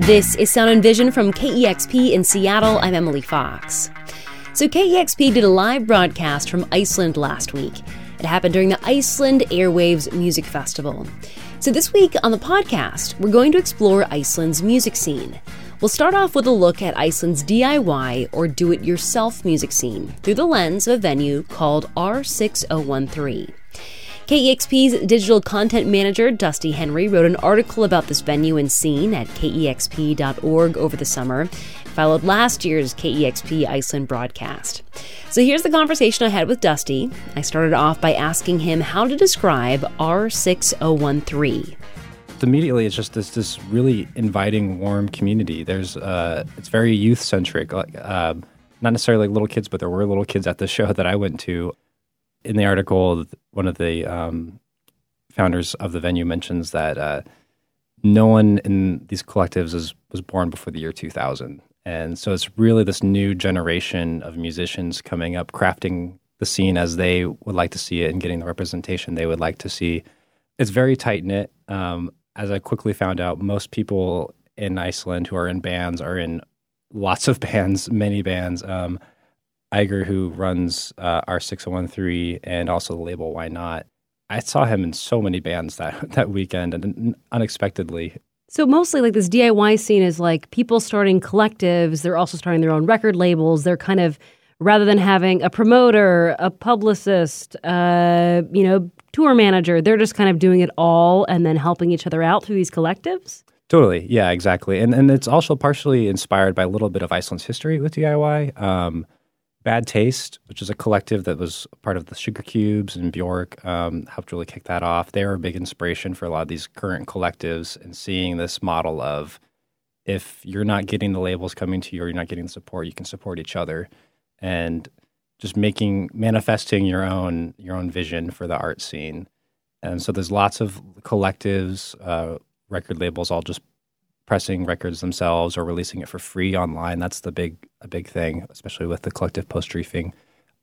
This is Sound and Vision from KEXP in Seattle. I'm Emily Fox. So, KEXP did a live broadcast from Iceland last week. It happened during the Iceland Airwaves Music Festival. So, this week on the podcast, we're going to explore Iceland's music scene. We'll start off with a look at Iceland's DIY or do it yourself music scene through the lens of a venue called R6013. KEXP's digital content manager, Dusty Henry, wrote an article about this venue and scene at kexp.org over the summer, followed last year's KEXP Iceland broadcast. So here's the conversation I had with Dusty. I started off by asking him how to describe R6013 immediately it's just this this really inviting, warm community. There's uh, it's very youth centric. Like uh, not necessarily like little kids, but there were little kids at the show that I went to in the article, one of the um, founders of the venue mentions that uh, no one in these collectives is, was born before the year 2000. And so it's really this new generation of musicians coming up, crafting the scene as they would like to see it and getting the representation they would like to see. It's very tight knit. Um, as I quickly found out, most people in Iceland who are in bands are in lots of bands, many bands. Um, Ægir, who runs uh, R6013 and also the label Why Not, I saw him in so many bands that that weekend and unexpectedly. So mostly like this DIY scene is like people starting collectives, they're also starting their own record labels. They're kind of rather than having a promoter, a publicist, uh, you know, tour manager, they're just kind of doing it all and then helping each other out through these collectives. Totally, yeah, exactly, and and it's also partially inspired by a little bit of Iceland's history with DIY. Um, Bad Taste, which is a collective that was part of the Sugar Cubes and Bjork, um, helped really kick that off. They were a big inspiration for a lot of these current collectives and seeing this model of if you're not getting the labels coming to you or you're not getting the support, you can support each other and just making manifesting your own your own vision for the art scene. And so there's lots of collectives, uh, record labels all just pressing records themselves or releasing it for free online. That's the big a big thing, especially with the collective post-dreifing.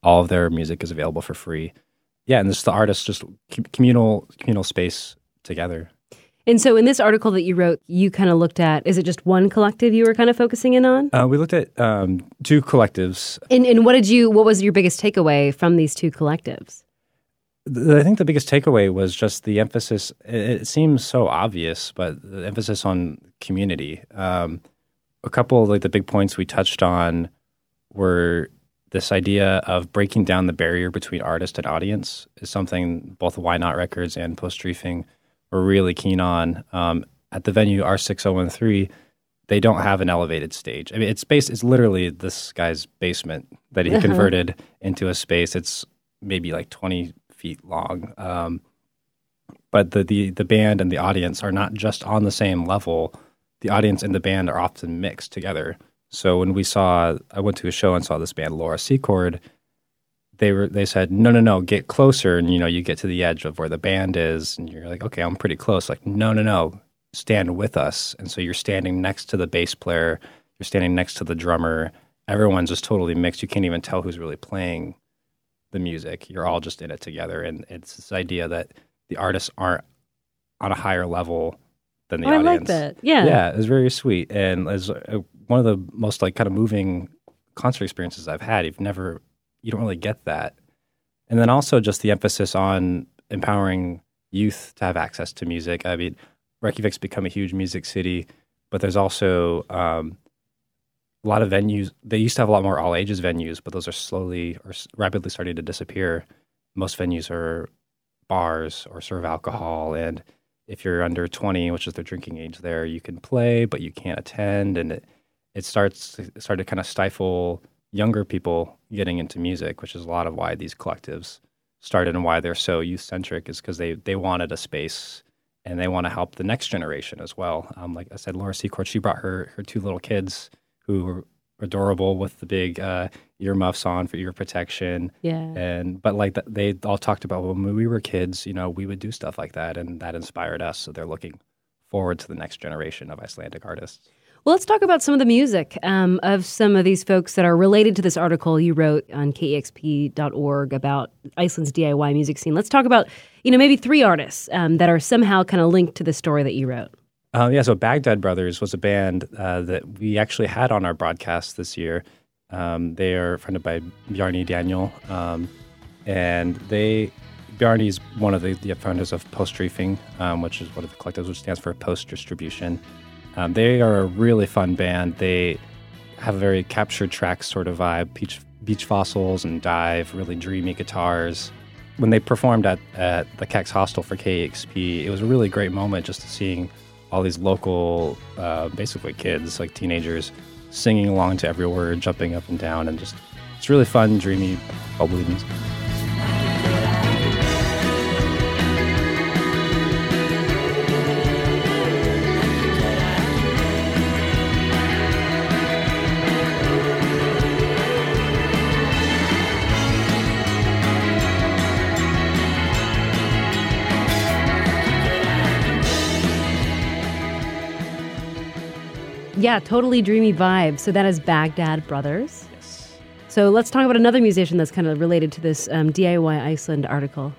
All of their music is available for free. Yeah, and this the artists just communal communal space together. And so, in this article that you wrote, you kind of looked at is it just one collective you were kind of focusing in on? Uh, we looked at um, two collectives. And, and what did you? What was your biggest takeaway from these two collectives? I think the biggest takeaway was just the emphasis. It, seems so obvious, but the emphasis on community. Um, a couple of like the big points we touched on were this idea of breaking down the barrier between artist and audience is something both Why Not Records and Post-dreifing were really keen on. Um, at the venue R6013, they don't have an elevated stage. I mean, it's based. It's literally this guy's basement that he uh-huh. converted into a space. It's maybe like twenty feet long. Um, but the, the the band and the audience are not just on the same level. The audience and the band are often mixed together. So when we saw, I went to a show and saw this band Laura Secord. They were they said no no no get closer and you know you get to the edge of where the band is and you're like okay I'm pretty close like no no no stand with us and so you're standing next to the bass player you're standing next to the drummer everyone's just totally mixed you can't even tell who's really playing the music. You're all just in it together, and it's this idea that the artists aren't on a higher level than the oh, audience. I like that. Yeah, yeah, it's very sweet, and as uh, one of the most like kind of moving concert experiences I've had. You've never, you don't really get that, and then also just the emphasis on empowering youth to have access to music. I mean, Reykjavik's become a huge music city, but there's also um, a lot of venues they used to have a lot more all ages venues but those are slowly or rapidly starting to disappear most venues are bars or serve alcohol and if you're under 20 which is the drinking age there you can play but you can't attend. And it, it starts it started to kind of stifle younger people getting into music which is a lot of why these collectives started and why they're so youth centric is because they they wanted a space and they want to help the next generation as well. Um, like i said laura secord she brought her her two little kids who were adorable with the big uh, earmuffs on for ear protection. Yeah. And but like they all talked about when we were kids, you know, we would do stuff like that, and that inspired us. So they're looking forward to the next generation of Icelandic artists. Well, let's talk about some of the music um, of some of these folks that are related to this article you wrote on kexp.org about Iceland's DIY music scene. Let's talk about, you know, maybe three artists um, that are somehow kind of linked to the story that you wrote. Uh, yeah, so Baghdad Brothers was a band uh, that we actually had on our broadcast this year. Um, they are funded by Bjarni Daniel, um, and they Bjarni is one of the, the founders of Post-dreifing, um, which is one of the collectives, which stands for Post Distribution. Um, they are a really fun band. They have a very captured track sort of vibe, beach, beach fossils and DIIV, really dreamy guitars. When they performed at, at the Kex Hostel for KEXP, it was a really great moment just seeing all these local, uh, basically kids, like teenagers, singing along to every word, jumping up and down, and just it's really fun, dreamy, bubbly music. Yeah, totally dreamy vibe. So that is Baghdad Brothers. Yes. So let's talk about another musician that's kind of related to this um, DIY Iceland article.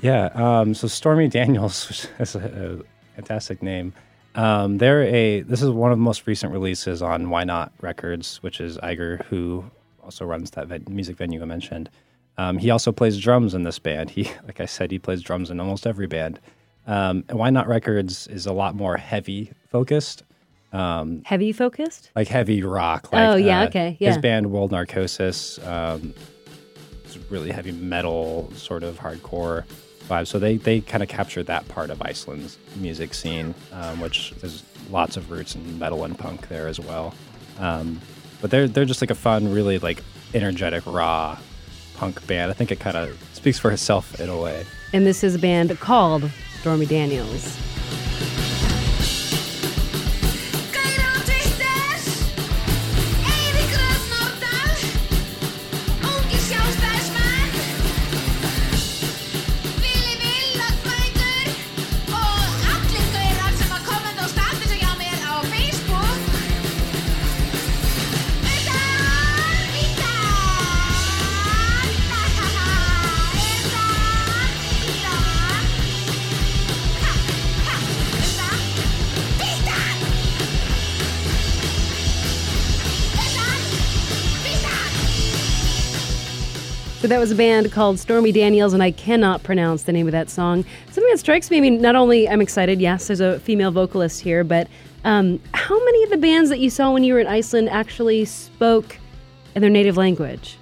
Yeah. Um, so Stormy Daniels, which is a, a fantastic name. Um, they're a. This is one of the most recent releases on Why Not Records, which is Ægir, who also runs that ve- music venue I mentioned. Um, he also plays drums in this band. He, like I said, he plays drums in almost every band. Um, and Why Not Records is a lot more heavy focused. Um, heavy focused? Like heavy rock. Like, oh, yeah, uh, okay. Yeah. His band, World Narcosis, um, it's really heavy metal, sort of hardcore vibe. So they, they kind of captured that part of Iceland's music scene, um, which there's lots of roots in metal and punk there as well. Um, but they're, they're just like a fun, really like energetic, raw punk band. I think it kind of speaks for itself in a way. And this is a band called Stormy Daniels. That was a band called Stormy Daniels, and I cannot pronounce the name of that song. Something that strikes me, I mean, not only I'm excited, yes, there's a female vocalist here, but um, how many of the bands that you saw when you were in Iceland actually spoke in their native language?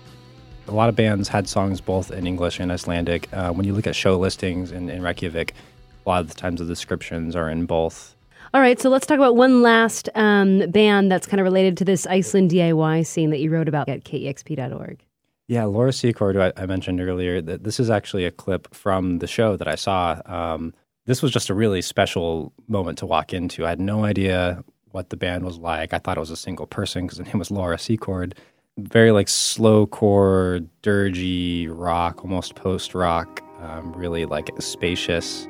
A lot of bands had songs both in English and Icelandic. Uh, when you look at show listings in, in Reykjavik, a lot of the times the descriptions are in both. All right, so let's talk about one last um, band that's kind of related to this Iceland DIY scene that you wrote about at kexp.org. Yeah, Laura Secord, I, I, mentioned earlier, that this is actually a clip from the show that I saw. Um, this was just a really special moment to walk into. I had no idea what the band was like. I thought it was a single person because the name was Laura Secord. Very like slow core, dirgy rock, almost post rock, um, really like spacious.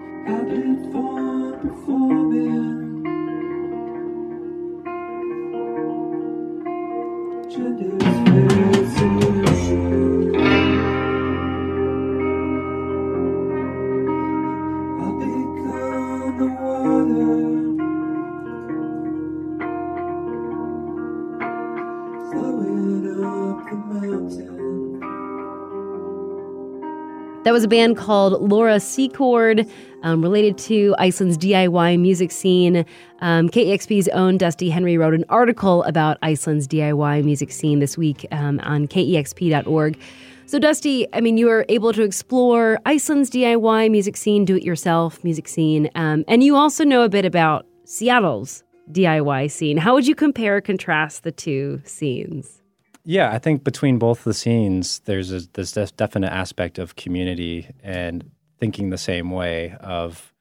That was a band called Laura Secord, um, related to Iceland's DIY music scene. Um, KEXP's own Dusty Henry wrote an article about Iceland's DIY music scene this week um, on kexp.org. So, Dusty, I mean, you were able to explore Iceland's DIY music scene, do it yourself music scene, um, and you also know a bit about Seattle's DIY scene. How would you compare contrast the two scenes? Yeah, I think between both the scenes, there's a, this definite aspect of community and thinking the same way. Of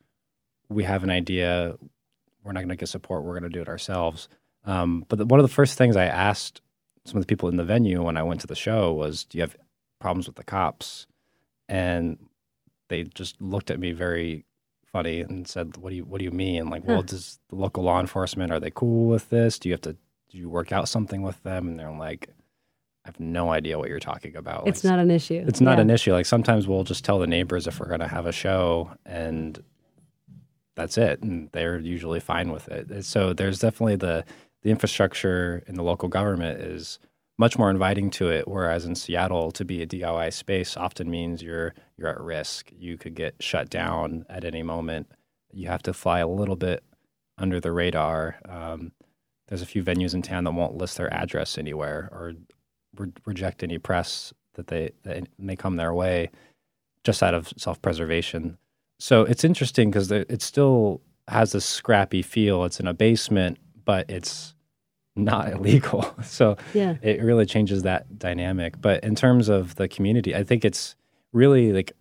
we have an idea, we're not going to get support, we're going to do it ourselves. Um, but the, one of the first things I asked some of the people in the venue when I went to the show was, "Do you have problems with the cops?" And they just looked at me very funny and said, "What do you What do you mean? Like, well, does the local law enforcement are they cool with this? Do you have to do you work out something with them?" And they're like, "I have no idea what you're talking about. It's like, not an issue. It's not yeah. an issue. Like sometimes we'll just tell the neighbors if we're going to have a show, and that's it, and they're usually fine with it. So there's definitely the the infrastructure in the local government is." much more inviting to it. Whereas in Seattle, to be a DIY space often means you're you're at risk. You could get shut down at any moment. You have to fly a little bit under the radar. Um, there's a few venues in town that won't list their address anywhere or re- reject any press that they that may come their way, just out of self preservation. So it's interesting because it still has this scrappy feel. It's in a basement, but it's not illegal. So yeah. it really changes that dynamic. But in terms of the community, I think it's really like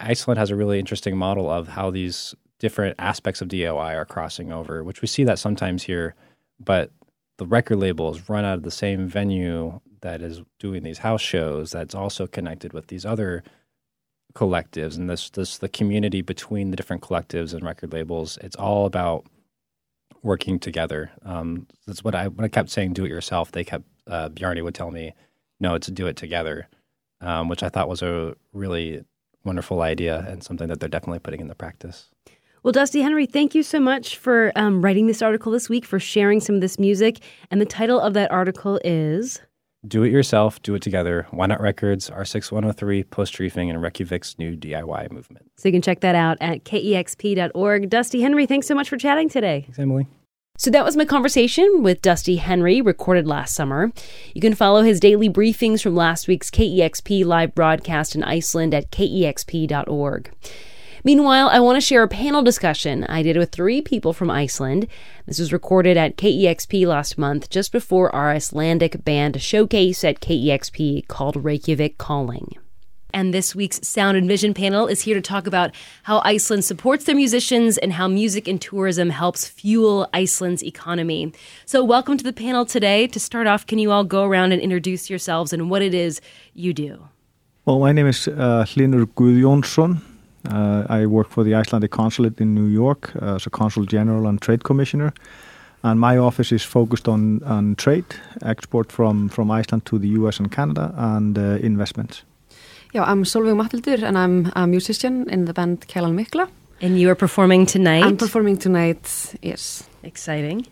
Iceland has a really interesting model of how these different aspects of DOI are crossing over, which we see that sometimes here, but the record labels run out of the same venue that is doing these house shows that's also connected with these other collectives and this this the community between the different collectives and record labels. It's all about working together. Um, that's what I when I kept saying do it yourself. They kept uh, Bjarni would tell me no, it's do it together, um, which I thought was a really wonderful idea and something that they're definitely putting into practice. Well, Dusty Henry, thank you so much for um, writing this article this week, for sharing some of this music. And the title of that article is Do It Yourself, Do It Together, Why Not Records, R6013, Post Reefing, and Reykjavik's new DIY movement. So you can check that out at kexp.org. Dusty Henry, thanks so much for chatting today. Thanks, Emily. So that was my conversation with Dusty Henry, recorded last summer. You can follow his daily briefings from last week's KEXP live broadcast in Iceland at kexp.org. Meanwhile, I want to share a panel discussion I did with three people from Iceland. This was recorded at KEXP last month, just before our Icelandic band showcase at KEXP called Reykjavik Calling. And this week's Sound and Vision panel is here to talk about how Iceland supports their musicians and how music and tourism helps fuel Iceland's economy. So, welcome to the panel today. To start off, can you all go around and introduce yourselves and what it is you do? Well, my name is uh, Hlynur Guðjónsson. Uh, I work for the Icelandic Consulate in New York uh, as a Consul General and Trade Commissioner. And my office is focused on, on trade, export from, from Iceland to the US and Canada, and uh, investments. Yeah, I'm Solveig Matthildur and I'm a musician in the band Kælan Mikla. And you are performing tonight? I'm performing tonight, yes. Exciting.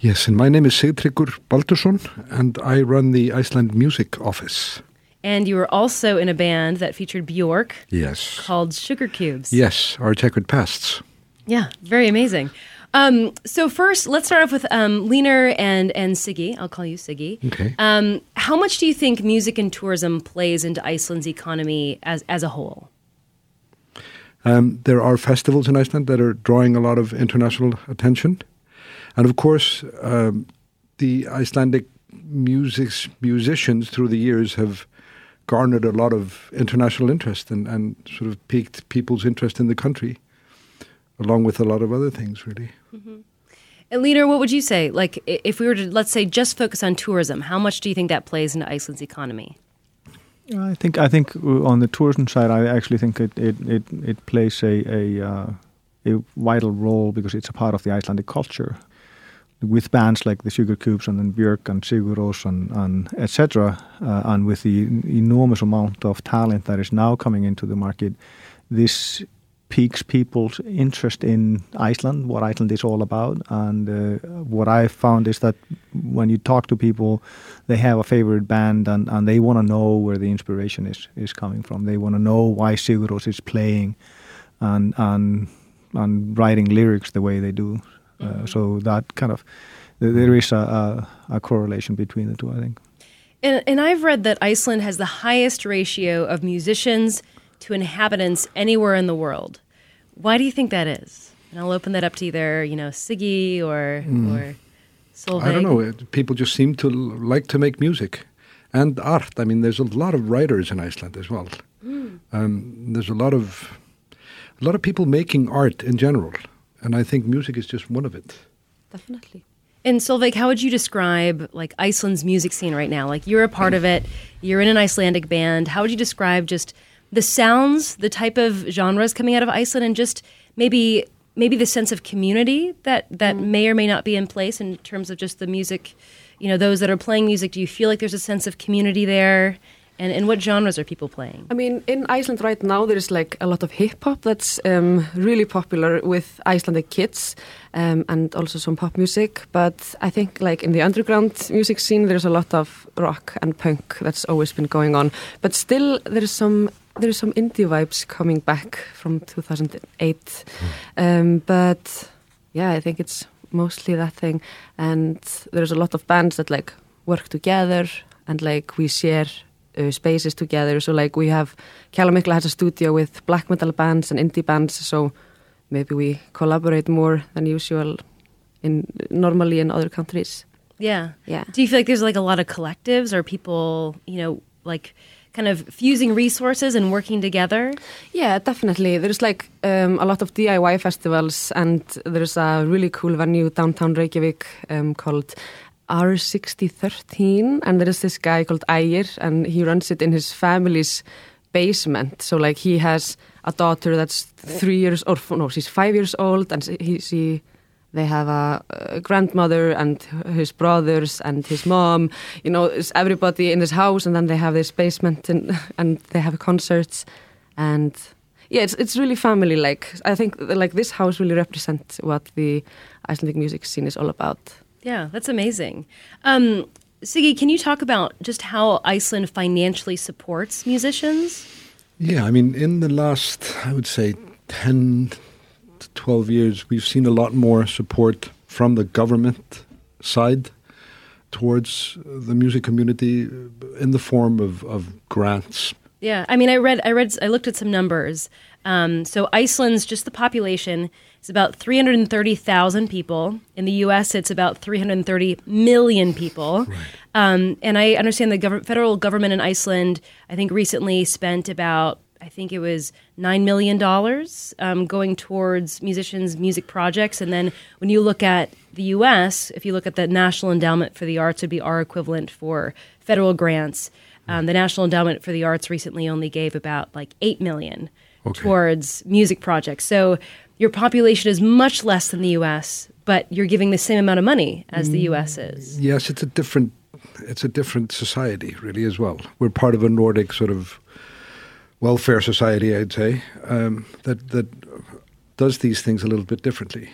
Yes, and my name is Sigtryggur Baldursson and I run the Iceland Music Office. And you were also in a band that featured Bjork. Yes. Called Sugar Cubes. Yes, our checkered pasts. Yeah, very amazing. Um, so first, let's start off with um, Hlynur and and Siggy. I'll call you Siggy. Okay. Um, how much do you think music and tourism plays into Iceland's economy as as a whole? Um, there are festivals in Iceland that are drawing a lot of international attention, and of course, um, the Icelandic music musicians through the years have garnered a lot of international interest and, and sort of piqued people's interest in the country along with a lot of other things, really. Mm-hmm. And Hlynur, what would you say? Like, if we were to, let's say, just focus on tourism, how much do you think that plays into Iceland's economy? I think I think on the tourism side, I actually think it it it, it plays a a, uh, a vital role because it's a part of the Icelandic culture. With bands like the Sugar Cubes and then Björk and Sigur and, and etc., uh, and with the enormous amount of talent that is now coming into the market, this piques people's interest in Iceland, what Iceland is all about. And uh, what I found is that when you talk to people, they have a favorite band and, and they want to know where the inspiration is, is coming from. They want to know why Sigur Rós is playing and, and, and writing lyrics the way they do. Mm-hmm. so that kind of, there is a, a, a correlation between the two, I think. And, and I've read that Iceland has the highest ratio of musicians – to inhabitants anywhere in the world. Why do you think that is? And I'll open that up to either, you know, Siggy or mm. or Solveig. I don't know. People just seem to like to make music and art. I mean, there's a lot of writers in Iceland as well. Mm. Um, there's a lot of a lot of people making art in general, and I think music is just one of it. Definitely. And Solveig, how would you describe like Iceland's music scene right now? Like you're a part of it. You're in an Icelandic band. How would you describe just the sounds, the type of genres coming out of Iceland, and just maybe maybe the sense of community that that mm. may or may not be in place in terms of just the music. You know, those that are playing music. Do you feel like there's a sense of community there? And, and what genres are people playing? I mean, in Iceland right now, there's like a lot of hip hop that's um, really popular with Icelandic kids, um, and also some pop music. But I think, like in the underground music scene, there's a lot of rock and punk that's always been going on. But still, there's some there's some indie vibes coming back from 2008. Um, but yeah, I think it's mostly that thing. And there's a lot of bands that like work together and like we share uh, spaces together. So like we have Kælan Mikla has a studio with black metal bands and indie bands. So maybe we collaborate more than usual in normally in other countries. Yeah. Yeah. Do you feel like there's like a lot of collectives or people, you know, like kind of fusing resources and working together? Yeah, definitely. There's like um, a lot of DIY festivals, and there's a really cool venue downtown Reykjavik um, called R6013, and there is this guy called Ægir, and he runs it in his family's basement. So like he has a daughter that's three years or no, she's five years old, and he she they have a, a, grandmother and his brothers and his mom. You know, it's everybody in this house, and then they have this basement and and they have concerts, and yeah, it's it's really family like. I think like this house really represents what the Icelandic music scene is all about. Yeah, that's amazing. Um, Siggy, can you talk about just how Iceland financially supports musicians? Yeah, I mean, in the last, I would say, 10 to 12 years, we've seen a lot more support from the government side towards the music community in the form of, of grants. Yeah, I mean, I read, I read, I looked at some numbers. Um, so Iceland's just the population is about 330,000 people. In the U.S., it's about 330 million people. Right. Um, and I understand the gov- federal government in Iceland, I think, recently spent about I think it was nine million dollars um, going towards musicians' music projects. And then when you look at the U.S., if you look at the National Endowment for the Arts, would be our equivalent for federal grants. Um, the National Endowment for the Arts recently only gave about like eight million okay. towards music projects. So your population is much less than the U.S., but you're giving the same amount of money as the U.S. is. Yes, it's a different, it's a different society, really, as well. We're part of a Nordic sort of welfare society, I'd say, um, that that does these things a little bit differently.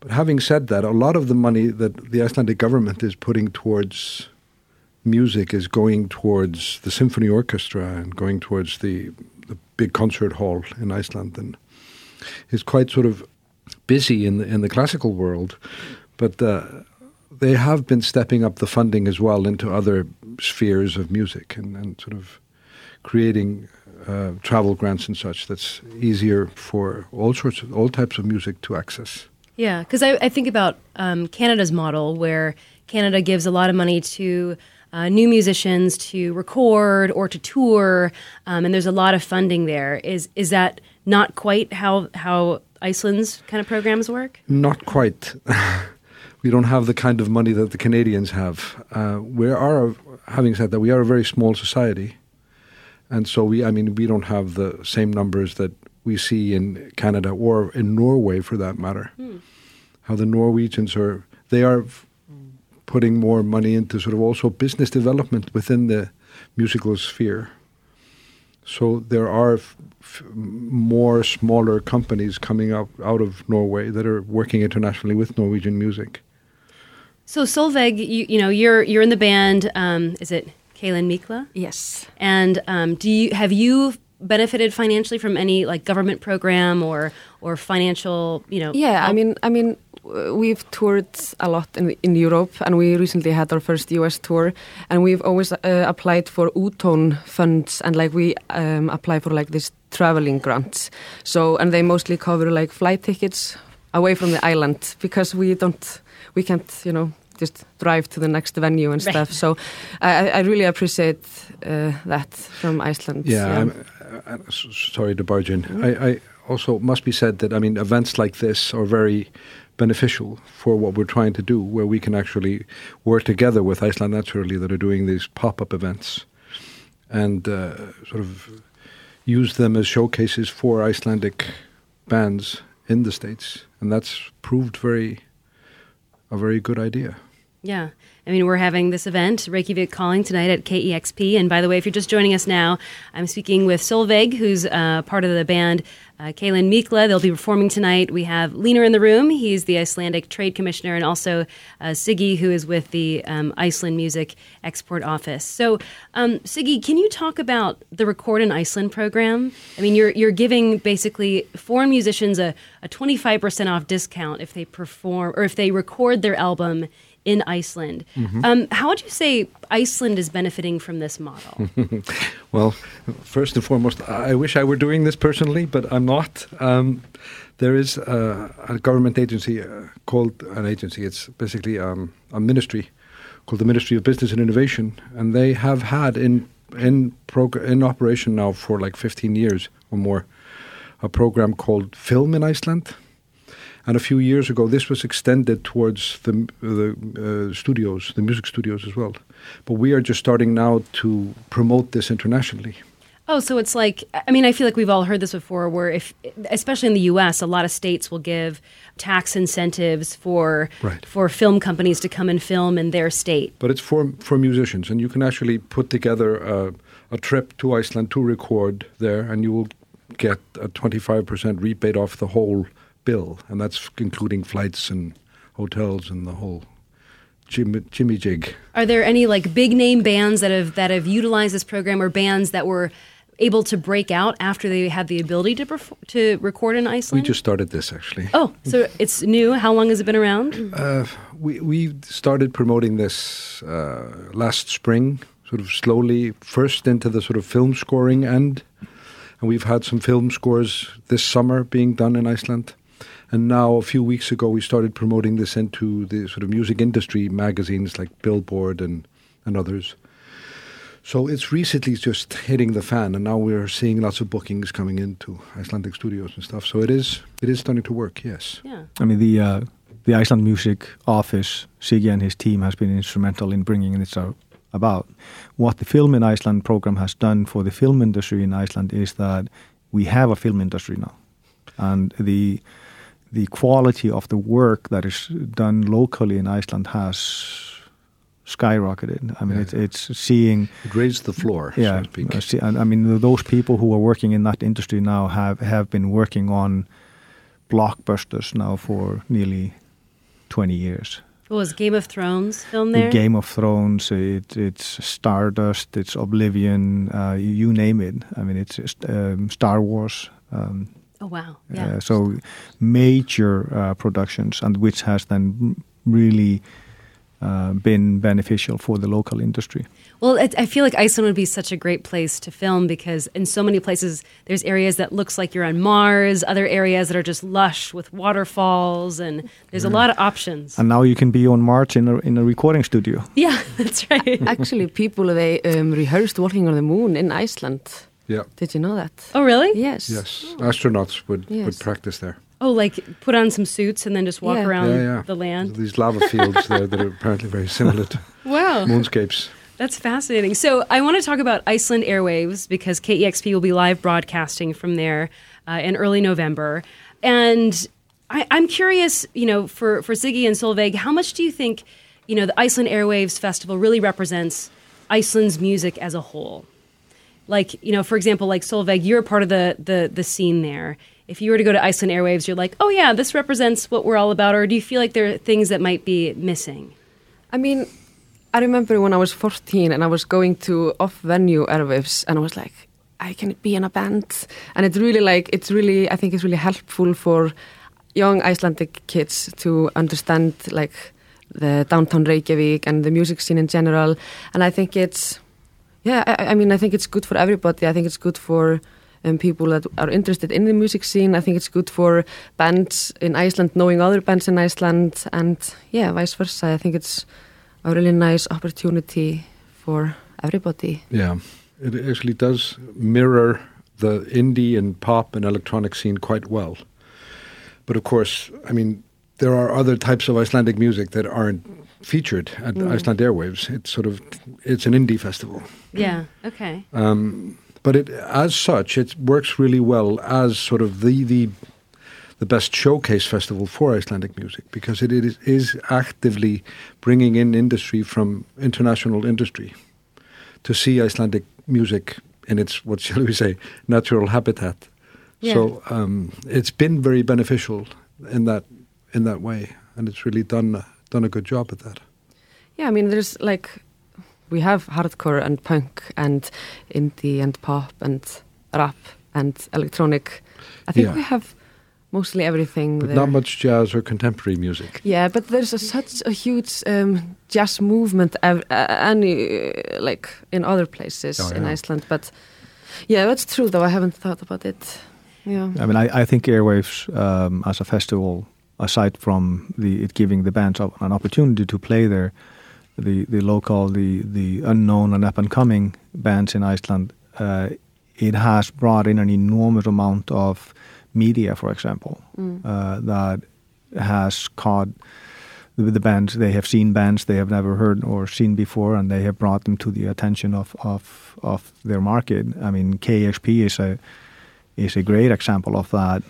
But having said that, a lot of the money that the Icelandic government is putting towards music is going towards the symphony orchestra and going towards the the big concert hall in Iceland, and is quite sort of busy in the in the classical world, but. Uh, they have been stepping up the funding as well into other spheres of music and, and sort of creating uh, travel grants and such that's easier for all sorts of all types of music to access. Yeah, because I, I, think about um, Canada's model where Canada gives a lot of money to uh, new musicians to record or to tour, um, and there's a lot of funding there. Is is that not quite how how Iceland's kind of programs work? Not quite. we don't have the kind of money that the Canadians have. Uh, we are, having said that, we are a very small society. And so we, I mean, we don't have the same numbers that we see in Canada or in Norway, for that matter. Hmm. How the Norwegians are, they are putting more money into sort of also business development within the musical sphere. So there are f- f- more smaller companies coming up out of Norway that are working internationally with Norwegian music. So Solveig, you, you know, you're you're in the band. Um, is it Kælan Mikla? Yes. And um, do you have you benefited financially from any like government program or or financial you know? Yeah, help? I mean, I mean, we've toured a lot in in Europe, and we recently had our first U.S. tour, and we've always uh, applied for Útón funds, and like we um, apply for like this traveling grants. So, and they mostly cover like flight tickets away from the island because we don't, we can't, you know, just drive to the next venue and stuff. So I, I really appreciate uh, that from Iceland. Yeah, yeah. I'm, I'm, uh, sorry to barge in. Mm. I, I also must be said that I mean events like this are very beneficial for what we're trying to do, where we can actually work together with Iceland Naturally that are doing these pop-up events and uh, sort of use them as showcases for Icelandic bands in the states, and that's proved very a very good idea. Yeah. I mean, we're having this event, Reykjavik Calling, tonight at KEXP. And by the way, if you're just joining us now, I'm speaking with Solveig, who's uh, part of the band uh, Kælan Mikla. They'll be performing tonight. We have Hlynur in the room. He's the Icelandic Trade Commissioner, and also uh, Siggy, who is with the um, Iceland Music Export Office. So, um, Siggy, can you talk about the Record in Iceland program? I mean, you're, you're giving basically foreign musicians a, a 25% off discount if they perform or if they record their album in Iceland. Mm-hmm. Um, how would you say Iceland is benefiting from this model? well, first and foremost, I wish I were doing this personally, but I'm not. Um, there is a, a government agency uh, called an agency. It's basically um, a ministry called the Ministry of Business and Innovation, and they have had in in prog- in operation now for like 15 years or more a program called Film in Iceland and a few years ago, this was extended towards the, the uh, studios, the music studios as well. But we are just starting now to promote this internationally. Oh, so it's like, I mean, I feel like we've all heard this before, where if, especially in the U.S., a lot of states will give tax incentives for right. for film companies to come and film in their state. But it's for for musicians, and you can actually put together a, a trip to Iceland to record there, and you will get a twenty five percent rebate off the whole bill, and that's including flights and hotels and the whole Jimmy, Jimmy jig. Are there any like big name bands that have that have utilized this program, or bands that were able to break out after they had the ability to perf- to record in Iceland? We just started this actually. Oh, so it's new. How long has it been around? Uh, we we started promoting this uh, last spring, sort of slowly. First into the sort of film scoring end, and we've had some film scores this summer being done in Iceland. And now, a few weeks ago, we started promoting this into the sort of music industry magazines like Billboard and, and others. So it's recently just hitting the fan, and now we're seeing lots of bookings coming into Icelandic studios and stuff. So it is it is starting to work. Yes. Yeah. I mean the uh, the Iceland Music Office, Siggy and his team has been instrumental in bringing this out about. What the Film in Iceland program has done for the film industry in Iceland is that we have a film industry now, and the the quality of the work that is done locally in Iceland has skyrocketed. I mean, yeah. it's, it's seeing it raised the floor. Yeah, so I mean, those people who are working in that industry now have have been working on blockbusters now for nearly twenty years. What was Game of Thrones filmed there? Game of Thrones. It, it's Stardust. It's Oblivion. Uh, you name it. I mean, it's um, Star Wars. Um, Oh wow! Yeah. Uh, so major uh, productions, and which has then really uh, been beneficial for the local industry. Well, it, I feel like Iceland would be such a great place to film because in so many places there's areas that looks like you're on Mars, other areas that are just lush with waterfalls, and there's a lot of options. And now you can be on Mars in a in a recording studio. Yeah, that's right. Actually, people they um, rehearsed walking on the moon in Iceland. Yeah. Did you know that? Oh, really? Yes. Yes. Astronauts would, yes. would practice there. Oh, like put on some suits and then just walk yeah. around yeah, yeah. the land? These lava fields there that are apparently very similar to wow. moonscapes. That's fascinating. So I want to talk about Iceland Airwaves because KEXP will be live broadcasting from there uh, in early November. And I, am curious, you know, for, for Siggy and Solveig, how much do you think, you know, the Iceland Airwaves Festival really represents Iceland's music as a whole? Like you know for example like solveig you're part of the the the scene there. If you were to go to iceland airwaves you're like oh yeah this represents what we're all about or do you feel like there are things that might be missing? I mean i remember when i was 14 and i was going to off venue airwaves and i was like i can be in a band. And it's really like it's really i think it's really helpful for young icelandic kids to understand like the downtown reykjavik and the music scene in general. And i think it's yeah, I, I, mean, I think it's good for everybody. I think it's good for um, people that are interested in the music scene. I think it's good for bands in Iceland knowing other bands in Iceland, and yeah, vice versa. I think it's a really nice opportunity for everybody. Yeah, it actually does mirror the indie and pop and electronic scene quite well. But of course, I mean, there are other types of Icelandic music that aren't featured at mm. Iceland Airwaves. It's sort of it's an indie festival. Yeah. Okay. Um, but it, as such, it works really well as sort of the the the best showcase festival for Icelandic music because it is, is actively bringing in industry from international industry to see Icelandic music in its what shall we say natural habitat. Yeah. So um, it's been very beneficial in that in that way, and it's really done done a good job at that. Yeah, I mean, there's like we have hardcore and punk and indie and pop and rap and electronic. I think Yeah. we have mostly everything. But there. not much jazz or contemporary music. Yeah, but there's a, such a huge um, jazz movement, ev- uh, any uh, like in other places Oh, in. Iceland. But yeah, that's true. Though I haven't thought about it. Yeah. I mean, I, I think Airwaves um, as a festival, aside from the it giving the bands an opportunity to play there, the the local, the the unknown and up and coming bands in Iceland, uh, it has brought in an enormous amount of media, for example, Mm. uh, that has caught the, the bands. They have seen bands they have never heard or seen before, and they have brought them to the attention of of of their market. I mean, KEXP is a is a great example of that.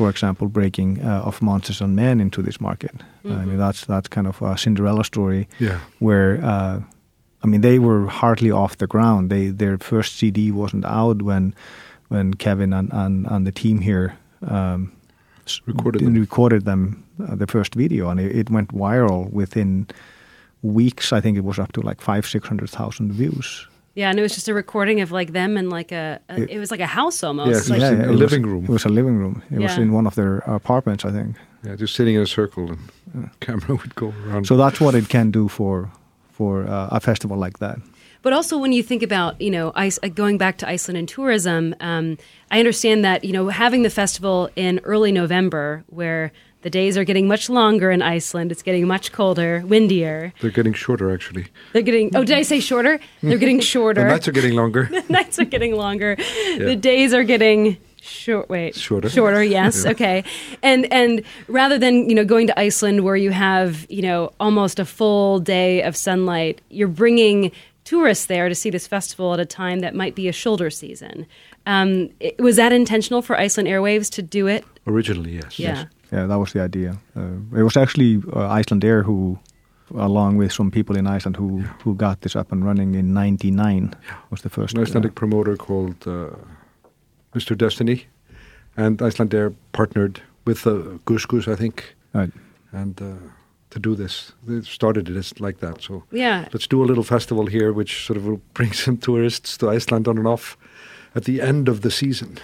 For example, breaking uh, of Monsters and Men into this market. I Mhm. mean, that's that's kind of a Cinderella story Yeah. where uh, I mean they were hardly off the ground. They their first CD wasn't out when when Kevin and and, and the team here um, Recorded them. recorded them uh, the first video, and it, it went viral within weeks. I think it was up to like five six hundred thousand views. Yeah, and it was just a recording of like them and like a, a it, It- was like a house almost. Yes, like, Yeah, in a it was- living room. It was a living room. It was in one of their apartments, I think. Yeah, just sitting in a circle and camera would go around. So that's what it can do for for uh, a festival like that. But also, when you think about you know ice, uh, going back to Iceland and tourism, um, I understand that you know having the festival in early November, where the days are getting much longer in Iceland, it's getting much colder, windier. They're getting shorter, actually. They're getting oh, did I say shorter? They're getting shorter. The nights are getting longer. The nights are getting longer. The days are getting short. Wait, Shorter. Shorter. Yes. Yeah. Okay. And and rather than you know going to Iceland where you have you know almost a full day of sunlight, you're bringing tourists there to see this festival at a time that might be a shoulder season. Um, it- was that intentional for Iceland Airwaves to do it? Originally, yes. Yeah. Yeah, that was the idea. Uh, it was actually uh, Icelandair who, along with some people in Iceland, who who got this up and running in '99. Was the first. An Icelandic promoter called uh, Mr. Destiny, and Icelandair partnered with uh, Gus Gus, I think, uh, right. and uh, to do this. They started it as like that. So Yeah. let's do a little festival here, which sort of will bring some tourists to Iceland on and off at the end of the season.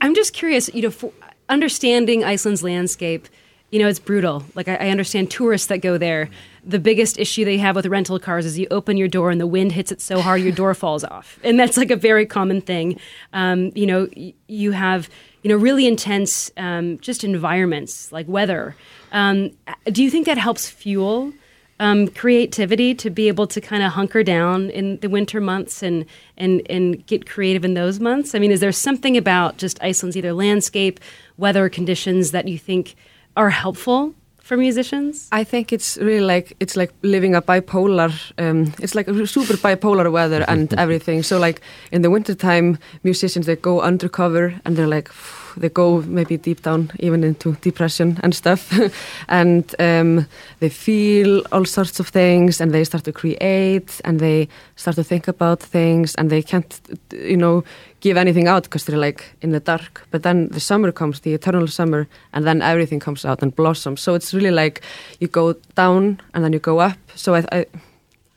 I'm just curious, you know, for understanding Iceland's landscape, you know, it's brutal. Like, I, I understand tourists that go there. The biggest issue they have with rental cars is you open your door and the wind hits it so hard your door falls off. And that's like a very common thing. Um, you know, y- you have, you know, really intense um, just environments like weather. Um, do you think that helps fuel um, creativity to be able to kind of hunker down in the winter months and, and, and get creative in those months? I mean, is there something about just Iceland's either landscape, weather conditions that you think are helpful for musicians? I think it's really like it's like living a bipolar. Um, it's like a super bipolar weather and everything. So like in the wintertime, musicians they go undercover and they're like they go maybe deep down even into depression and stuff, and um, they feel all sorts of things and they start to create and they start to think about things and they can't you know give anything out because they're like in the dark. But then the summer comes, the eternal summer, and then everything comes out and blossoms. So it's really like you go down and then you go up. So I, I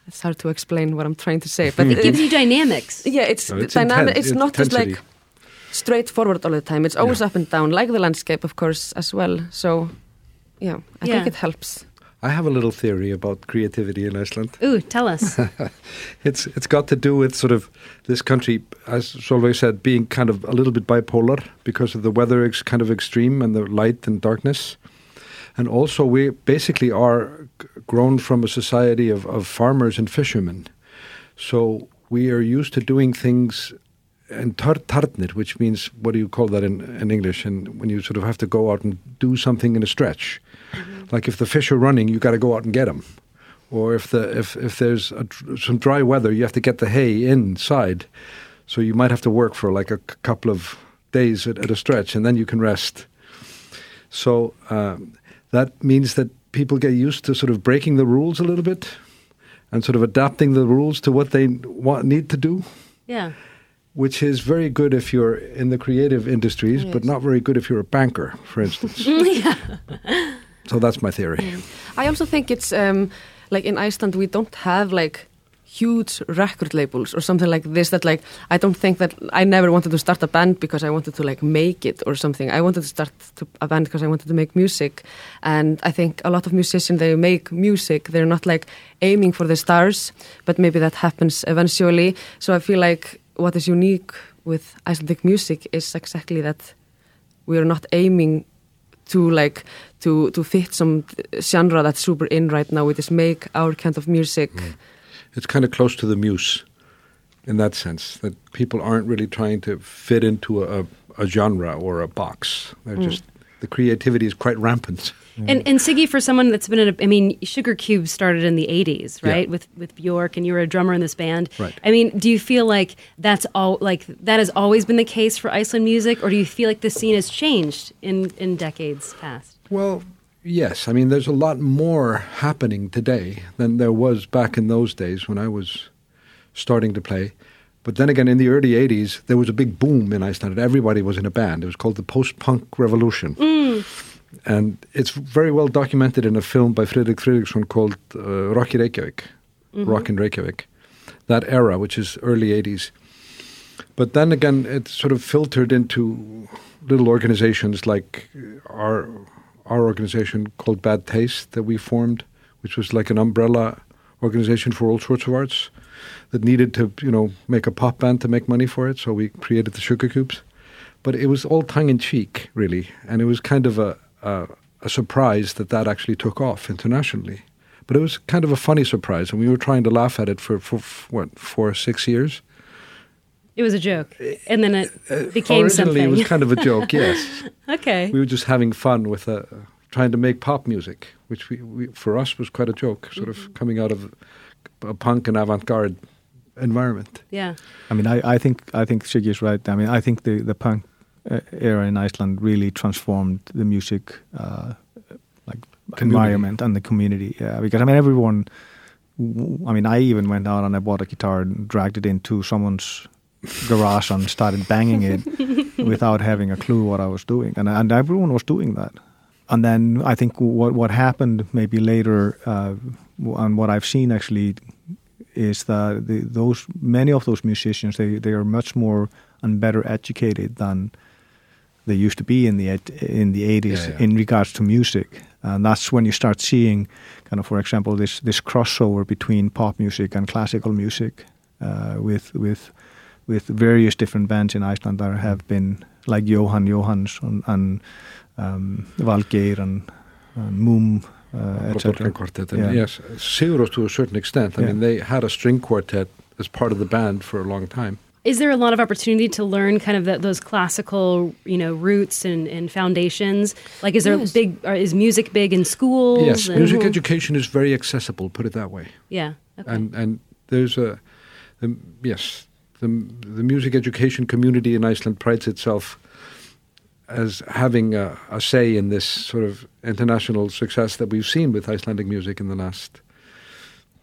it's hard to explain what I'm trying to say, but It gives you dynamics. yeah, it's, No, it's dynamic. intense, It's not just like straightforward all the time. It's always Yeah. up and down, like the landscape, of course, as well. So yeah, I Yeah. think it helps. I have a little theory about creativity in Iceland. Ooh, tell us. It's it's got to do with sort of this country, as Solveig said, being kind of a little bit bipolar because of the weather is kind of extreme and the light and darkness. And also, we basically are grown from a society of, of farmers and fishermen. So we are used to doing things in tar- tarnir, which means, what do you call that in, in English? And when you sort of have to go out and do something in a stretch. Like if the fish are running, you got to go out and get them or if the if if there's a, some dry weather, you have to get the hay inside. So you might have to work for like a c- couple of days at, at a stretch, and then you can rest. So um, that means that people get used to sort of breaking the rules a little bit and sort of adapting the rules to what they want need to do. Yeah. Which is very good if you're in the creative industries, Yes. but not very good if you're a banker, for instance. So that's my theory. I also think it's um, like in Iceland we don't have like huge record labels or something like this that like I don't think that I never wanted to start a band because I wanted to like make it or something. I wanted to start to a band because I wanted to make music and I think a lot of musicians they make music they're not like aiming for the stars but maybe that happens eventually. So I feel like what is unique with Icelandic music is exactly that we are not aiming to like to to fit some genre that's super in right now. We just make our kind of music. Hmm. It's kind of close to the muse in that sense, that people aren't really trying to fit into a, a genre or a box. They're hmm. just, the creativity is quite rampant. And, and Siggy, for someone that's been in a, I mean, Sugar Cube started in the 80s, Yeah. right? With with Björk, and you were a drummer in this band. Right. I mean, do you feel like that's all, like, that has always been the case for Iceland music, or do you feel like the scene has changed in, in decades past? Well, yes. I mean, there's a lot more happening today than there was back in those days when I was starting to play. But then again, in the early 80s, there was a big boom in Iceland. Everybody was in a band. It was called the post punk revolution. Mm. And it's very well documented in a film by Fredrik Fredriksson called uh, Rokk í Reykjavík, Rock in Reykjavik. That era, which is early 80s. But then again, it sort of filtered into little organizations like our our organization called Bad Taste that we formed, which was like an umbrella organization for all sorts of arts that needed to, you know, make a pop band to make money for it. So we created the Sugar Cubes. But it was all tongue in cheek, really, and it was kind of a, a a surprise that that actually took off internationally. But it was kind of a funny surprise, and we were trying to laugh at it for, for, for what four or six years. It was a joke, and then it became Originally, something. it was kind of a joke. yes, okay. we were just having fun with uh, trying to make pop music, which we, we for us was quite a joke, sort of coming out of a punk and avant-garde environment. yeah. I mean, I, I think I think Siggy is right. I mean, I think the the punk uh, era in Iceland really transformed the music uh, like environment and the community. Yeah, because I mean, everyone. I mean, I even went out and I bought a guitar and dragged it into someone's garage and started banging it without having a clue what I was doing, and and everyone was doing that. And then I think what what happened maybe later, uh, and what I've seen actually is that the, those many of those musicians they, they are much more and better educated than they used to be in the in the 80s Yeah, yeah. in regards to music and that's when you start seeing kind of for example this this crossover between pop music and classical music uh, with with with various different bands in Iceland that have been like Jóhann Jóhannsson and um, Valgeir and, and múm uh, etc. Quartet, and Yeah. yes, Sigur Rós to a certain extent. I Yeah. mean, they had a string quartet as part of the band for a long time. Is there a lot of opportunity to learn kind of the, those classical, you know, roots and, and foundations? Like, is there Yes. big? Or is music big in schools? Yes, and- music education is very accessible. Put it that way. Yeah. Okay. and and there's a the, yes the the music education community in Iceland prides itself as having a, a say in this sort of international success that we've seen with Icelandic music in the last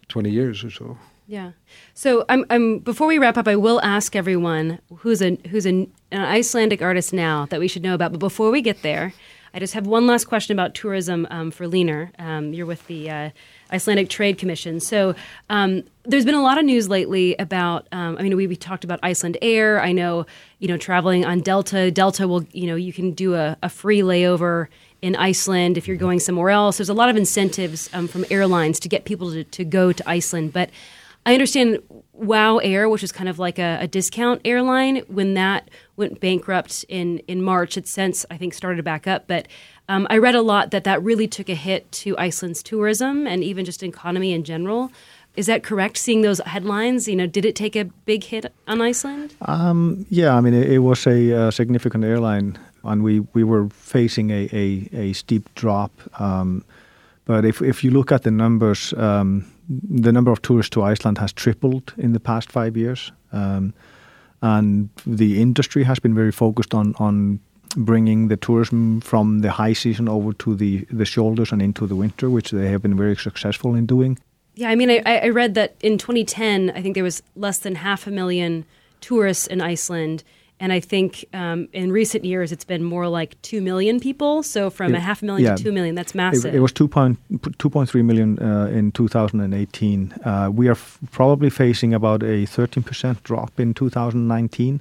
20 years or so. Yeah. So I'm, I'm before we wrap up, I will ask everyone who's a who's an, an Icelandic artist now that we should know about. But before we get there, I just have one last question about tourism um, for Hlynur. Um, you're with the uh, Icelandic Trade Commission. So um, there's been a lot of news lately about. Um, I mean, we, we talked about Icelandair. I know you know traveling on Delta. Delta will you know you can do a, a free layover in Iceland if you're going somewhere else. There's a lot of incentives um, from airlines to get people to, to go to Iceland, but I understand Wow Air, which is kind of like a, a discount airline, when that went bankrupt in, in March, it's since, I think, started back up. But um, I read a lot that that really took a hit to Iceland's tourism and even just economy in general. Is that correct? Seeing those headlines, you know, did it take a big hit on Iceland? Um, yeah, I mean, it, it was a, uh significant airline, and we, we were facing a, a, a steep drop. Um, but if, if you look at the numbers, um, the number of tourists to Iceland has tripled in the past five years. Um, and the industry has been very focused on, on bringing the tourism from the high season over to the, the shoulders and into the winter, which they have been very successful in doing. Yeah, I mean, I, I read that in 2010, I think there was less than half a million tourists in Iceland. And I think um, in recent years, it's been more like 2 million people. So from It- a half a million yeah. to 2 million, that's massive. it was 2.3 million uh, in 2018. Uh, we are f- probably facing about a 13% drop in 2019.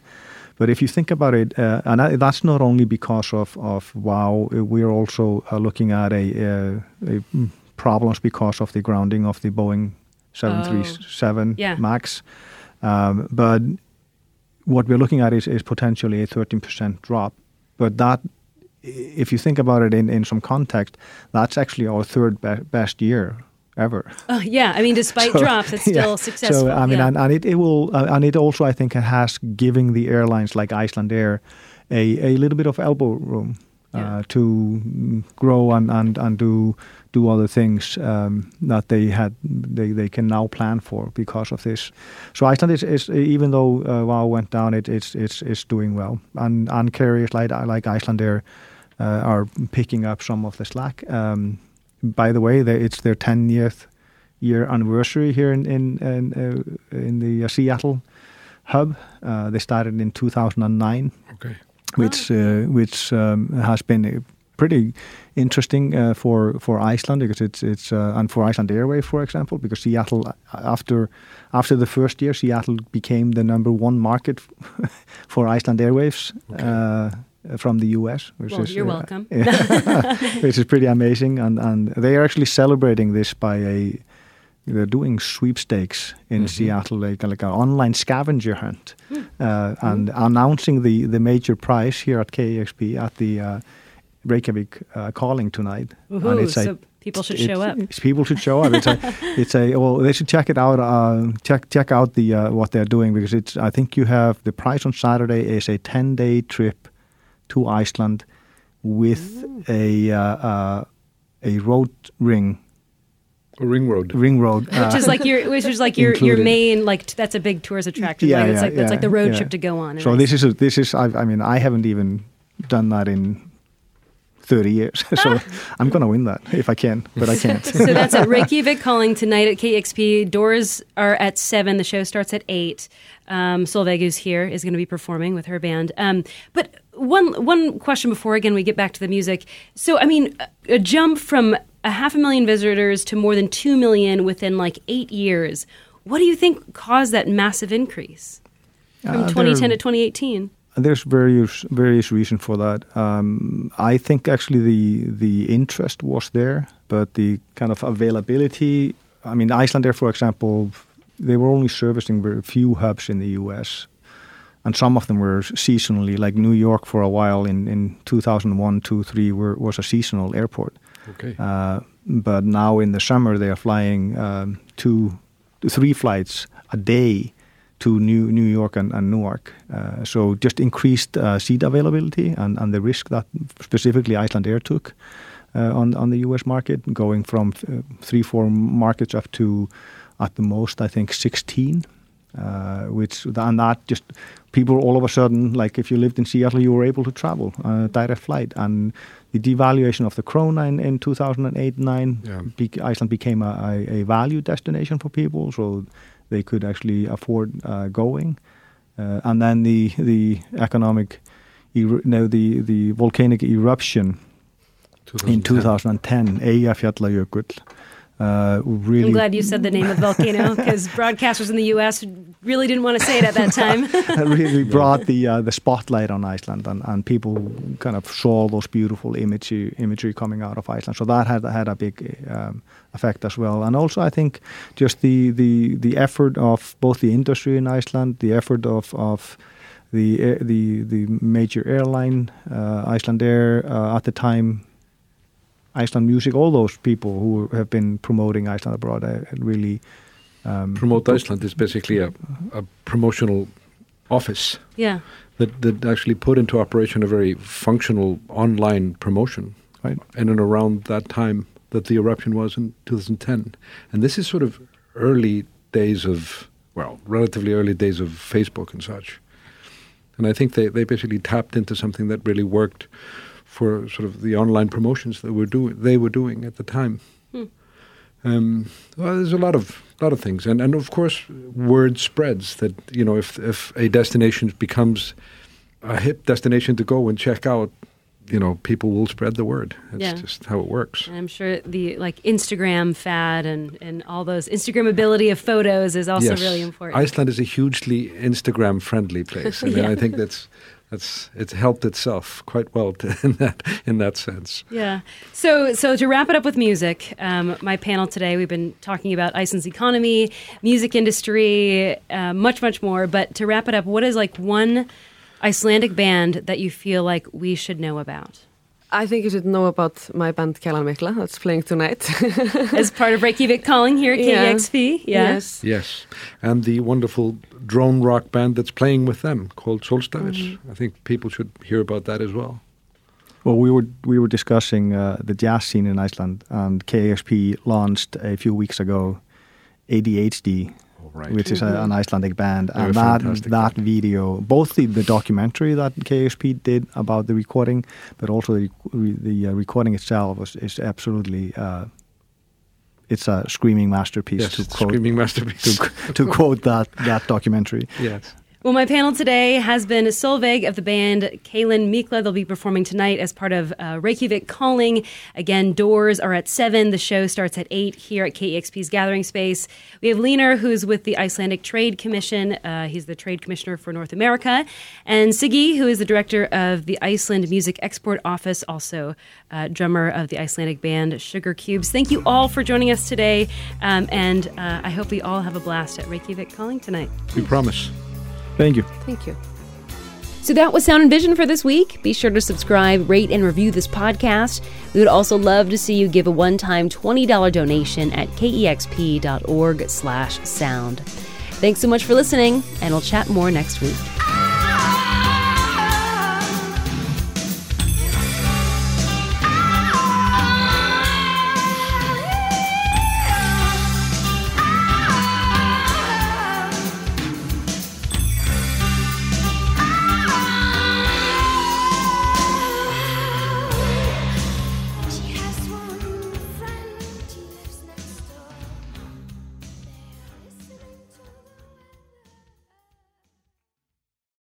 But if you think about it, uh, and I, that's not only because of, of WoW, we're also uh, looking at a, uh, a mm, problems because of the grounding of the Boeing 737 Yeah. MAX. Um, but what we're looking at is, is potentially a 13% drop. But that, if you think about it in, in some context, that's actually our third be- best year ever. Oh, yeah, I mean, despite So, drops, it's yeah. still successful. So I mean, yeah. and, and it, it will, uh, and it also I think has given the airlines like Icelandair a, a little bit of elbow room Yeah. uh, to grow and, and, and do do other things um, that they had they, they can now plan for because of this. So Iceland is, is even though uh, WoW went down, it, it's it's it's doing well, and and carriers like like Icelandair uh, are picking up some of the slack. Um, by the way, they, it's their 10th year anniversary here in in in, uh, in the uh, Seattle hub. Uh, they started in 2009, Okay. which uh, which um, has been pretty interesting uh, for for Iceland because it's it's uh, and for Iceland Airwaves, for example, because Seattle uh, after after the first year, Seattle became the number one market for Iceland Airwaves. Okay. Uh, from the U.S., which Well, is you're uh, welcome. which is pretty amazing. And, and they are actually celebrating this by a they're doing sweepstakes in Mhm. Seattle, like like an online scavenger hunt, Hmm. uh, and announcing the the major prize here at KEXP at the uh, Reykjavik uh, calling tonight. Woohoo, and it's a people should it's- show up. it's- People should show up. It's a, it's a. Well, they should check it out. Uh, check check out the uh, what they're doing because it's. I think you have the price on Saturday is a ten day trip to Iceland with a uh, uh, a road ring A ring road. ring road. Which uh, is like your, which is like your, your main, like t- that's a big tourist attraction. Yeah, right? It's yeah, like that's like the road yeah. trip to go on. so this is a, this is. I, I mean, I haven't even done that in. 30 years. so I'm going to win that if I can, but I can't. so that's at Reykjavik calling tonight at KEXP. Doors are at seven. The show starts at eight. Um, Solveig's here is going to be performing with her band. Um, but one one question before again we get back to the music. So I mean, a, a jump from a half a million visitors to more than two million within like eight years. What do you think caused that massive increase from Uh, 2010 to 2018? There's various various reasons for that. Um, I think actually the the interest was there, but the kind of availability. I mean, Icelandair, for example, they were only servicing very few hubs in the U.S. and some of them were seasonally, like New York for a while in, in 2001, 2, 3, were, was a seasonal airport. Okay. Uh, but now in the summer, they are flying um, two, three flights a day to New New York and, and Newark. Uh, so just increased uh, seat availability and, and the risk that specifically Icelandair took uh, on on the U.S. market, going from uh, three four markets up to at the most I think 16. Uh, which and that just people all of a sudden like if you lived in Seattle you were able to travel uh, direct flight and the devaluation of the krona in, in 2008 9 Yeah. be- Iceland became a, a, a value destination for people so they could actually afford uh, going. Uh, and then the the economic er- no the the volcanic eruption in 2010 Eyjafjallajökull uh, really I'm glad you said the name of volcano because broadcasters in the U.S. really didn't want to say it at that time. really brought the uh, the spotlight on Iceland, and, and people kind of saw those beautiful imagery imagery coming out of Iceland. So that had had a big um, effect as well. And also, I think just the the the effort of both the industry in Iceland, the effort of of the the the major airline, uh, Icelandair uh, at the time. Iceland Music, all those people who have been promoting Iceland abroad, uh, really um, Promote Iceland is basically a, a promotional office yeah. that, that actually put into operation a very functional online promotion. Right. In and around that time that the eruption was in 2010. And this is sort of early days of, well, relatively early days of Facebook and such. And I think they, they basically tapped into something that really worked for sort of the online promotions that were do, they were doing at the time. Hmm. Um, well, there's a lot of lot of things, and and of course, word spreads that you know if if a destination becomes a hip destination to go and check out, you know, people will spread the word. It's Yeah. just how it works. And I'm sure the like Instagram fad and, and all those Instagrammability of photos is also Yes. really important. Iceland is a hugely Instagram friendly place, and Yeah. I think that's that's it's helped itself quite well to, in that in that sense. Yeah. So, so to wrap it up with music, um, my panel today, we've been talking about Iceland's economy, music industry, uh, much, much more. But to wrap it up, what is like one Icelandic band that you feel like we should know about I think you should know about my band Kælan Mikla that's playing tonight. as part of Reykjavik Calling here at Yeah. KEXP? Yeah. Yes. Yes, and the wonderful drone rock band that's playing with them called Sólstafir. Mm-hmm. I think people should hear about that as well. Well, we were we were discussing uh, the jazz scene in Iceland, and KEXP launched a few weeks ago ADHD, Right. which is a, an Icelandic band, They're and that that band. video, both the, the documentary that KEXP did about the recording, but also the the uh, recording itself was is absolutely. Uh, it's a screaming masterpiece yes, to quote screaming masterpiece. to, to quote that that documentary. yes. Well, my panel today has been Solveig of the band Kælan Mikla. They'll be performing tonight as part of uh, Reykjavik Calling. Again, doors are at 7. The show starts at 8 here at KEXP's Gathering Space. We have Hlynur, who's with the Icelandic Trade Commission. Uh, he's the Trade Commissioner for North America. And Siggy, who is the Director of the Iceland Music Export Office, also uh, drummer of the Icelandic band Sugar Cubes. Thank you all for joining us today. Um, and uh, I hope we all have a blast at Reykjavik Calling tonight. We promise. Thank you. Thank you. So that was Sound and Vision for this week. Be sure to subscribe, rate, and review this podcast. We would also love to see you give a one-time $20 donation at kexp.org slash sound. Thanks so much for listening, and we'll chat more next week.